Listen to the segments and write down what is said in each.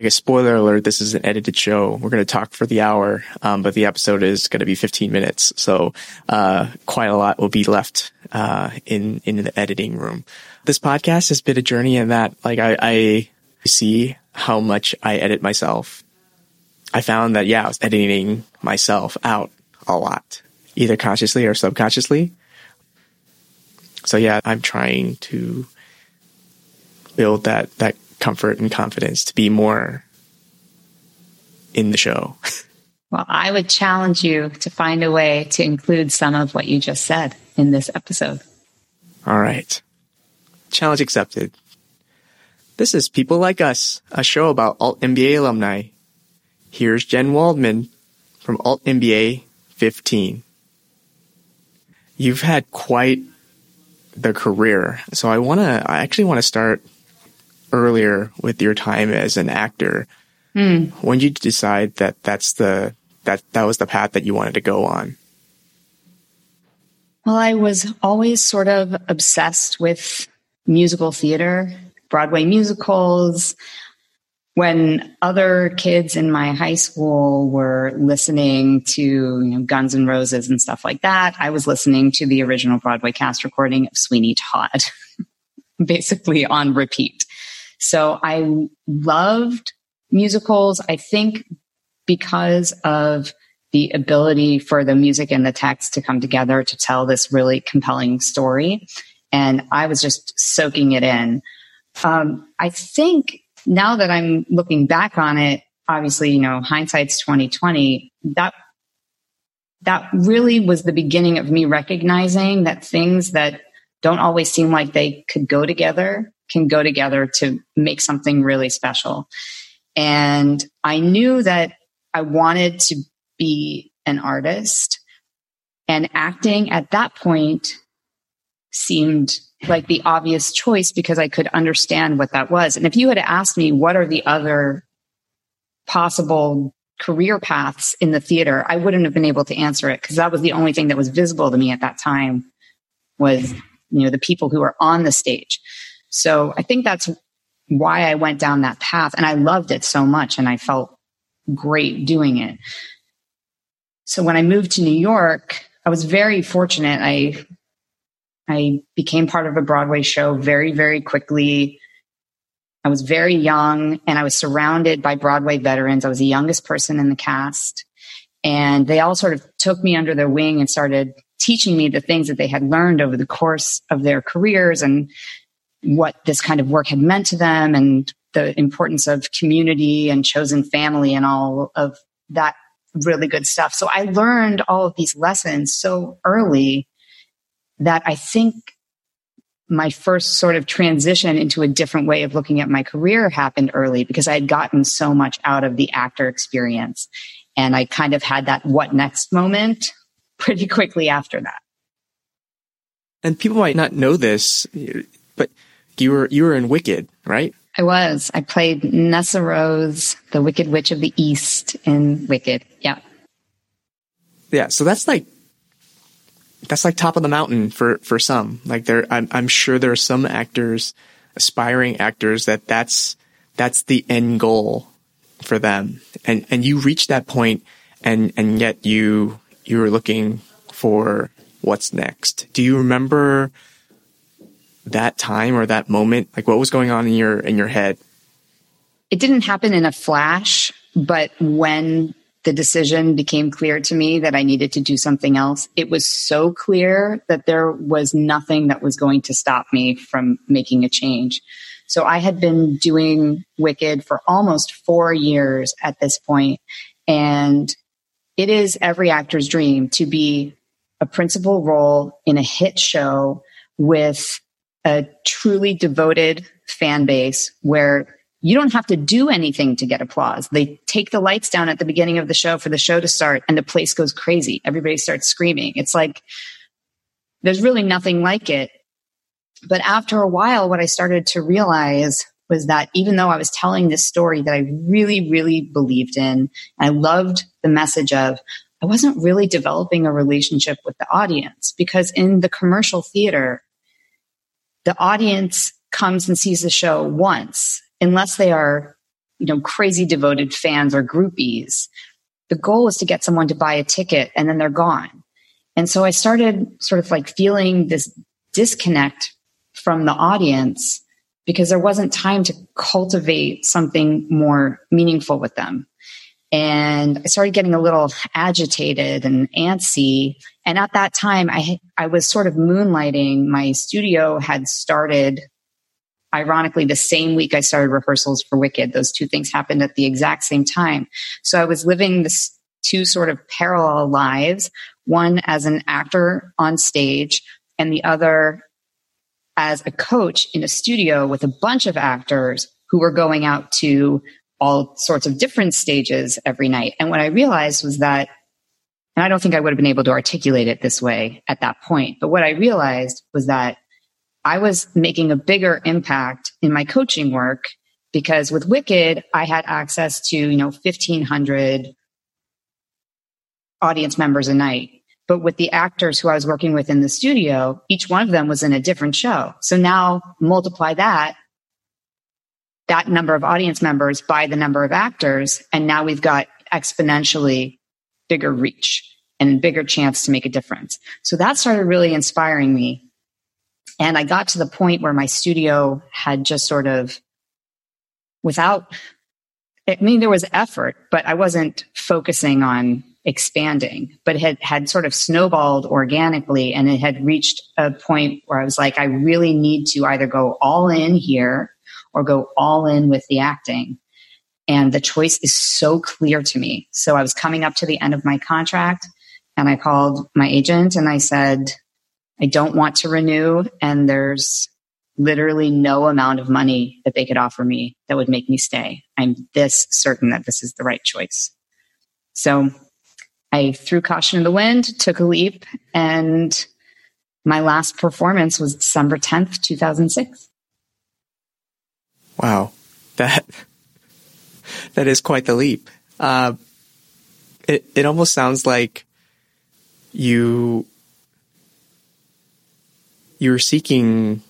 I guess spoiler alert, this is an edited show. We're going to talk for the hour, um, but the episode is going to be 15 minutes. So, uh, quite a lot will be left, uh, in, in the editing room. This podcast has been a journey in that, like, I, I see how much I edit myself. I found that, yeah, I was editing myself out a lot, either consciously or subconsciously. So yeah, I'm trying to build that, that comfort and confidence to be more in the show. Well, I would challenge you to find a way to include some of what you just said in this episode. All right. Challenge accepted. This is People Like Us, a show about Alt MBA alumni. Here's Jen Waldman from Alt MBA 15. You've had quite the career. So I want to, I actually want to start earlier with your time as an actor. Mm. When did you decide that that's the, that, that was the path that you wanted to go on? Well, I was always sort of obsessed with musical theater, Broadway musicals. When other kids in my high school were listening to you know, Guns N' Roses and stuff like that, I was listening to the original Broadway cast recording of Sweeney Todd, basically on repeat. So I loved musicals. I think because of the ability for the music and the text to come together to tell this really compelling story. And I was just soaking it in. Um, I think now that I'm looking back on it, obviously, you know, hindsight's 2020, that that really was the beginning of me recognizing that things that don't always seem like they could go together can go together to make something really special. And I knew that I wanted to be an artist and acting at that point seemed like the obvious choice because I could understand what that was. And if you had asked me what are the other possible career paths in the theater, I wouldn't have been able to answer it because that was the only thing that was visible to me at that time was, you know, the people who were on the stage. So I think that's why I went down that path and I loved it so much and I felt great doing it. So when I moved to New York, I was very fortunate. I I became part of a Broadway show very, very quickly. I was very young and I was surrounded by Broadway veterans. I was the youngest person in the cast. And they all sort of took me under their wing and started teaching me the things that they had learned over the course of their careers and what this kind of work had meant to them and the importance of community and chosen family and all of that really good stuff. So I learned all of these lessons so early that I think my first sort of transition into a different way of looking at my career happened early because I had gotten so much out of the actor experience. And I kind of had that what next moment pretty quickly after that. And people might not know this, but you were you were in Wicked, right? I was. I played Nessarose, the Wicked Witch of the East in Wicked. Yeah. Yeah, so that's like that's like top of the mountain for for some. Like there, I'm I'm sure there are some actors, aspiring actors, that that's that's the end goal for them, and and you reach that point, and and yet you you were looking for what's next. Do you remember that time or that moment? Like what was going on in your in your head? It didn't happen in a flash, but when the decision became clear to me that I needed to do something else, it was so clear that there was nothing that was going to stop me from making a change. So I had been doing Wicked for almost four years at this point, and it is every actor's dream to be a principal role in a hit show with a truly devoted fan base where you don't have to do anything to get applause. They take the lights down at the beginning of the show for the show to start and the place goes crazy. Everybody starts screaming. It's like there's really nothing like it. But after a while, what I started to realize was that even though I was telling this story that I really, really believed in, I loved the message of, I wasn't really developing a relationship with the audience because in the commercial theater, the audience comes and sees the show once unless they are you know, crazy devoted fans or groupies. The goal is to get someone to buy a ticket and then they're gone. And so I started sort of like feeling this disconnect from the audience because there wasn't time to cultivate something more meaningful with them. And I started getting a little agitated and antsy. And at that time, I, I was sort of moonlighting. My studio had started, ironically, the same week I started rehearsals for Wicked. Those two things happened at the exact same time. So I was living this two sort of parallel lives, one as an actor on stage and the other as a coach in a studio with a bunch of actors who were going out to all sorts of different stages every night. And what I realized was that, and I don't think I would have been able to articulate it this way at that point, but what I realized was that I was making a bigger impact in my coaching work because with Wicked, I had access to, you know, 1500 audience members a night. But with the actors who I was working with in the studio, each one of them was in a different show. So now multiply that, that number of audience members by the number of actors. And now we've got exponentially bigger reach and bigger chance to make a difference. So that started really inspiring me. And I got to the point where my studio had just sort of, without, I mean, there was effort, but I wasn't focusing on expanding, but it had, had sort of snowballed organically and it had reached a point where I was like, I really need to either go all in here or go all in with the acting. And the choice is so clear to me. So I was coming up to the end of my contract and I called my agent and I said, I don't want to renew and there's literally no amount of money that they could offer me that would make me stay. I'm this certain that this is the right choice. So I threw caution in the wind, took a leap, and my last performance was December 10th, 2006. Wow. That that is quite the leap. Uh, it it almost sounds like you you're seeking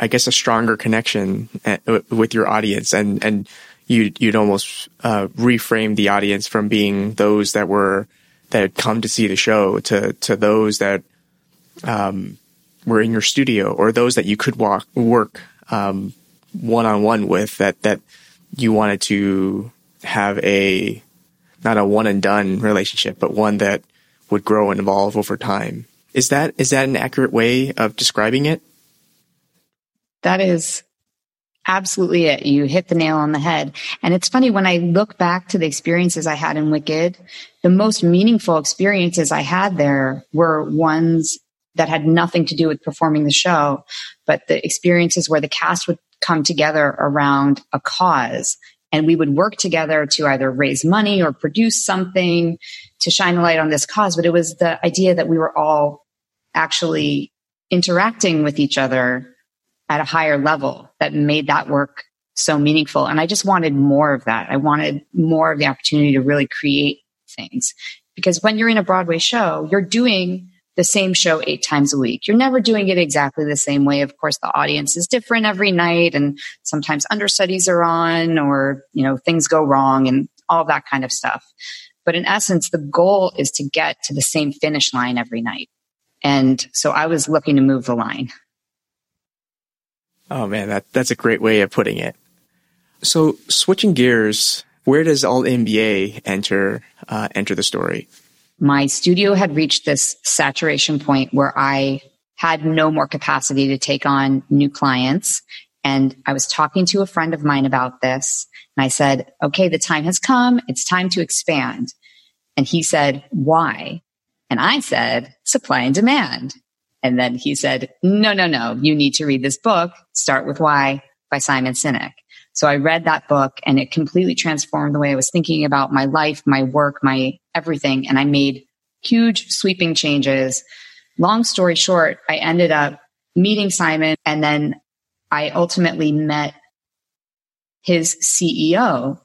I guess a stronger connection uh, with your audience and and you'd you'd almost uh, reframe the audience from being those that were that had come to see the show to to those that um, were in your studio or those that you could walk work one on one with that that you wanted to have a not a one and done relationship, but one that would grow and evolve over time. Is that is that an accurate way of describing it? That is absolutely it. You hit the nail on the head. And it's funny when I look back to the experiences I had in Wicked, the most meaningful experiences I had there were ones that had nothing to do with performing the show, but the experiences where the cast would come together around a cause and we would work together to either raise money or produce something to shine a light on this cause. But it was the idea that we were all actually interacting with each other at a higher level that made that work so meaningful. And I just wanted more of that. I wanted more of the opportunity to really create things because when you're in a Broadway show, you're doing the same show eight times a week. You're never doing it exactly the same way. Of course, the audience is different every night and sometimes understudies are on or, you know, things go wrong and all that kind of stuff. But in essence, the goal is to get to the same finish line every night. And so I was looking to move the line. Oh man, that that's a great way of putting it. So switching gears, where does Alt MBA enter uh, enter the story? My studio had reached this saturation point where I had no more capacity to take on new clients. And I was talking to a friend of mine about this. And I said, okay, the time has come. It's time to expand. And he said, why? And I said, supply and demand. And then he said, no, no, no, you need to read this book. Start with Why by Simon Sinek. So I read that book and it completely transformed the way I was thinking about my life, my work, my everything. And I made huge sweeping changes. Long story short, I ended up meeting Simon and then I ultimately met his CEO,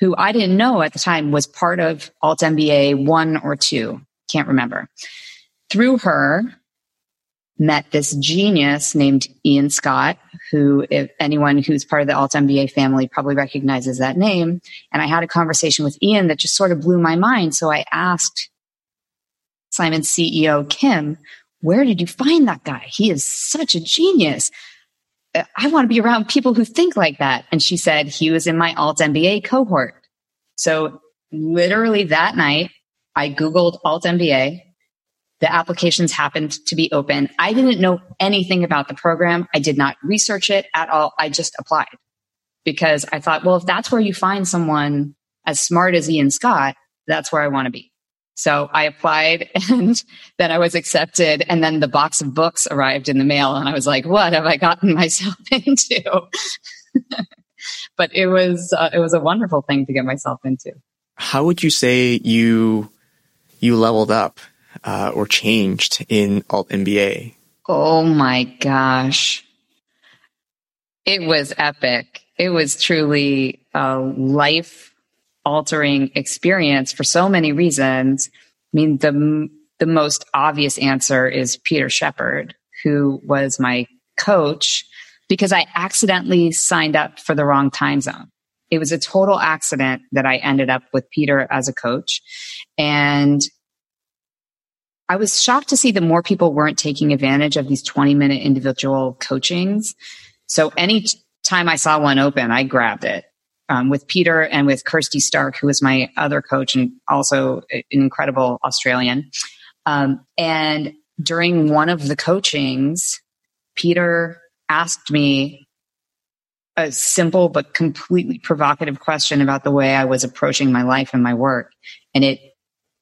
who I didn't know at the time was part of Alt MBA one or two. Can't remember. Through her, met this genius named Ian Scott, who, if anyone who's part of the Alt MBA family probably recognizes that name. And I had a conversation with Ian that just sort of blew my mind. So I asked Simon's CEO, Kim, where did you find that guy? He is such a genius. Uh, I want to be around people who think like that. And she said, he was in my Alt MBA cohort. So literally that night, I Googled Alt MBA. The applications happened to be open. I didn't know anything about the program. I did not research it at all. I just applied because I thought, well, if that's where you find someone as smart as Ian Scott, that's where I want to be. So I applied and then I was accepted. And then the box of books arrived in the mail. And I was like, what have I gotten myself into? but it was, uh, it was a wonderful thing to get myself into. How would you say you, you leveled up, uh, or changed in Alt MBA? Oh my gosh. It was epic. It was truly a life altering experience for so many reasons. I mean, the, the most obvious answer is Peter Shepherd, who was my coach because I accidentally signed up for the wrong time zone. It was a total accident that I ended up with Peter as a coach. And I was shocked to see that more people weren't taking advantage of these 20 minute individual coachings. So any time I saw one open, I grabbed it um, with Peter and with Kirsty Stark, who was my other coach and also an incredible Australian. Um, and during one of the coachings, Peter asked me a simple but completely provocative question about the way I was approaching my life and my work. And it,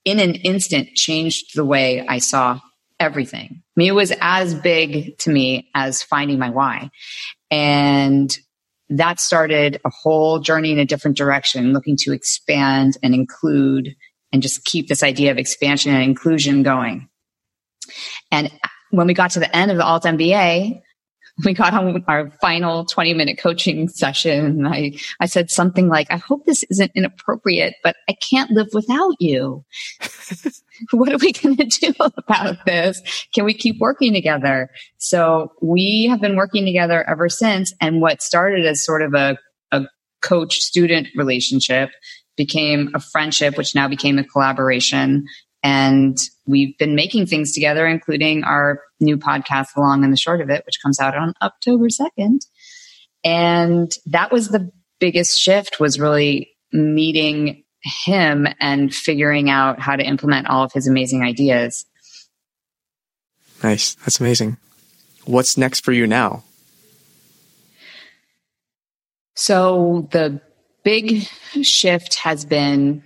in an instant, changed the way I saw everything. I mean, it was as big to me as finding my why. And that started a whole journey in a different direction, looking to expand and include and just keep this idea of expansion and inclusion going. And when we got to the end of the Alt MBA, we got on our final 20 minute coaching session I, I said something like, I hope this isn't inappropriate, but I can't live without you. what are we going to do about this? Can we keep working together? So we have been working together ever since. And what started as sort of a, a coach student relationship became a friendship, which now became a collaboration. And we've been making things together, including our new podcast, The Long and the Short of It, which comes out on October 2nd. And that was the biggest shift was really meeting him and figuring out how to implement all of his amazing ideas. Nice. That's amazing. What's next for you now? So the big shift has been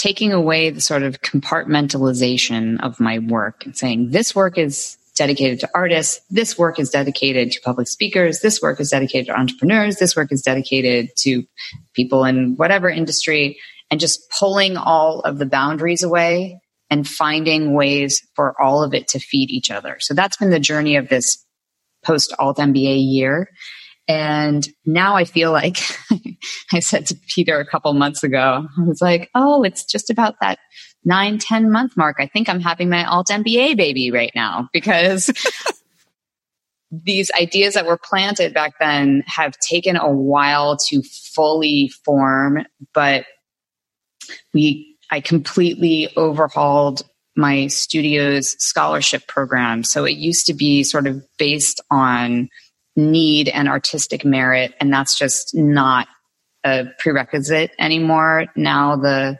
taking away the sort of compartmentalization of my work and saying this work is dedicated to artists. This work is dedicated to public speakers. This work is dedicated to entrepreneurs. This work is dedicated to people in whatever industry and just pulling all of the boundaries away and finding ways for all of it to feed each other. So that's been the journey of this post alt MBA year. And now I feel like I said to Peter a couple months ago, I was like, oh, it's just about that nine, 10 month mark. I think I'm having my alt MBA baby right now because these ideas that were planted back then have taken a while to fully form, but we, I completely overhauled my studio's scholarship program. So it used to be sort of based on need and artistic merit, and that's just not a prerequisite anymore. Now the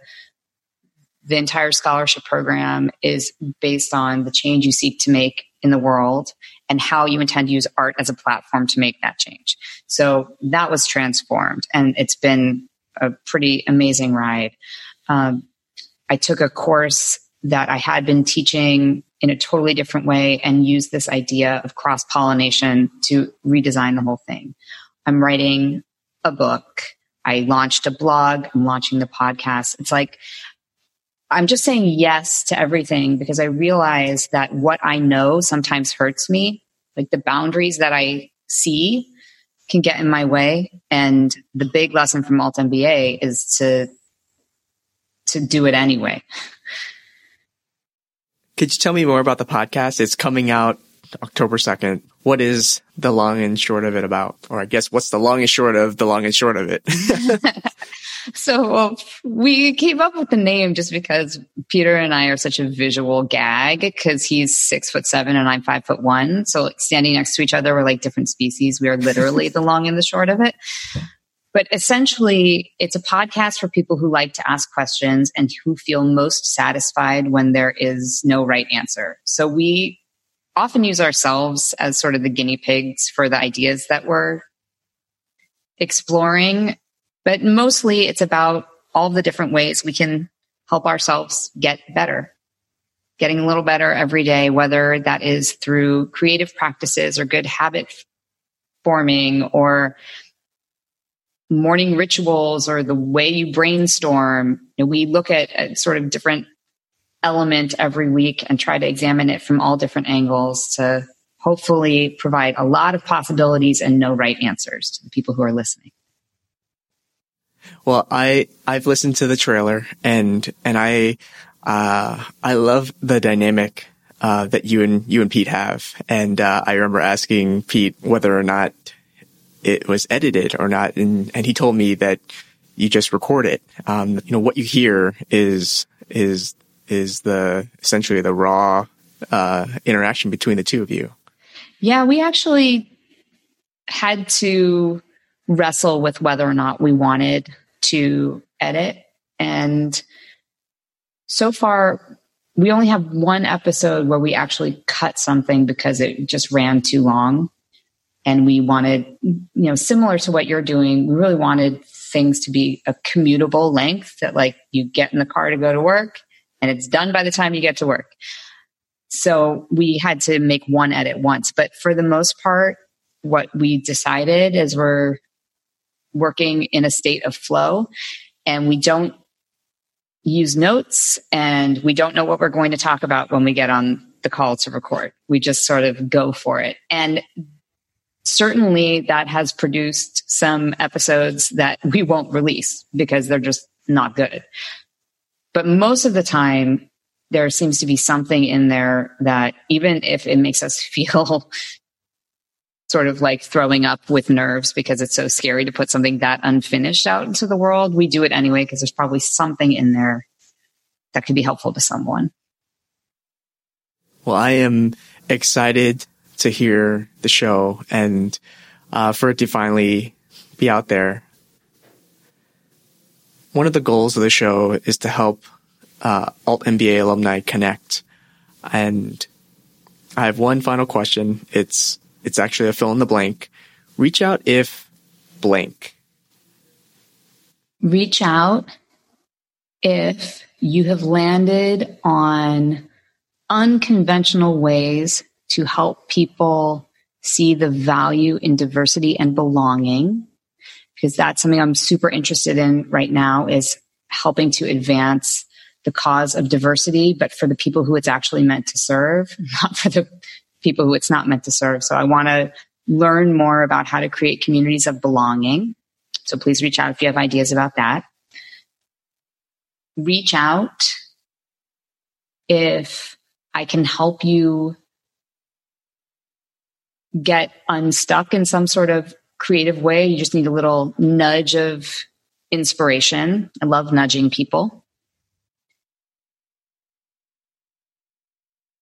the entire scholarship program is based on the change you seek to make in the world and how you intend to use art as a platform to make that change. So that was transformed and it's been a pretty amazing ride. Um, I took a course that I had been teaching in a totally different way and used this idea of cross pollination to redesign the whole thing. I'm writing a book. I launched a blog. I'm launching the podcast. It's like I'm just saying yes to everything because I realize that what I know sometimes hurts me. Like the boundaries that I see can get in my way. And the big lesson from Alt MBA is to, to do it anyway. Could you tell me more about the podcast? It's coming out October 2nd. What is the long and short of it about? Or I guess what's the long and short of the long and short of it? so we came up with the name just because Peter and I are such a visual gag because he's six foot seven and I'm five foot one. So like standing next to each other, we're like different species. We are literally the long and the short of it. But essentially, it's a podcast for people who like to ask questions and who feel most satisfied when there is no right answer. So we often use ourselves as sort of the guinea pigs for the ideas that we're exploring. But mostly it's about all the different ways we can help ourselves get better, getting a little better every day, whether that is through creative practices or good habit forming or morning rituals or the way you brainstorm. You know, we look at a sort of different element every week and try to examine it from all different angles to hopefully provide a lot of possibilities and no right answers to the people who are listening. Well, I I've listened to the trailer and and I uh, I love the dynamic uh, that you and you and Pete have, and uh, I remember asking Pete whether or not it was edited or not. And, and he told me that you just record it. Um, you know, what you hear is, is, is the essentially the raw, uh, interaction between the two of you. Yeah, we actually had to wrestle with whether or not we wanted to edit. And so far, we only have one episode where we actually cut something because it just ran too long and we wanted, you know, similar to what you're doing, we really wanted things to be a commutable length that like you get in the car to go to work and it's done by the time you get to work. So we had to make one edit once, but for the most part, what we decided is we're working in a state of flow and we don't use notes and we don't know what we're going to talk about when we get on the call to record. We just sort of go for it. And certainly that has produced some episodes that we won't release because they're just not good. But most of the time, there seems to be something in there that even if it makes us feel sort of like throwing up with nerves because it's so scary to put something that unfinished out into the world, we do it anyway because there's probably something in there that could be helpful to someone. Well, I am excited to hear the show and uh, for it to finally be out there. One of the goals of the show is to help uh, Alt MBA alumni connect. And I have one final question. It's it's actually a fill in the blank. Reach out if blank. Reach out if you have landed on unconventional ways to help people see the value in diversity and belonging because that's something I'm super interested in right now is helping to advance the cause of diversity, but for the people who it's actually meant to serve, not for the people who it's not meant to serve. So I want to learn more about how to create communities of belonging. So please reach out if you have ideas about that. Reach out if I can help you get unstuck in some sort of creative way. You just need a little nudge of inspiration. I love nudging people.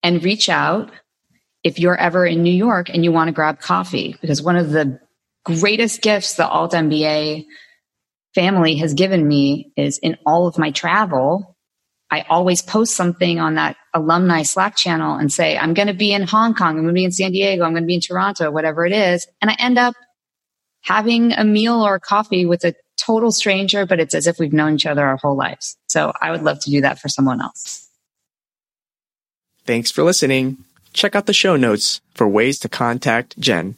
And reach out if you're ever in New York and you want to grab coffee, because one of the greatest gifts the Alt MBA family has given me is in all of my travel, I always post something on that alumni Slack channel and say, I'm going to be in Hong Kong. I'm going to be in San Diego. I'm going to be in Toronto, whatever it is. And I end up having a meal or coffee with a total stranger, but it's as if we've known each other our whole lives. So I would love to do that for someone else. Thanks for listening. Check out the show notes for ways to contact Jen.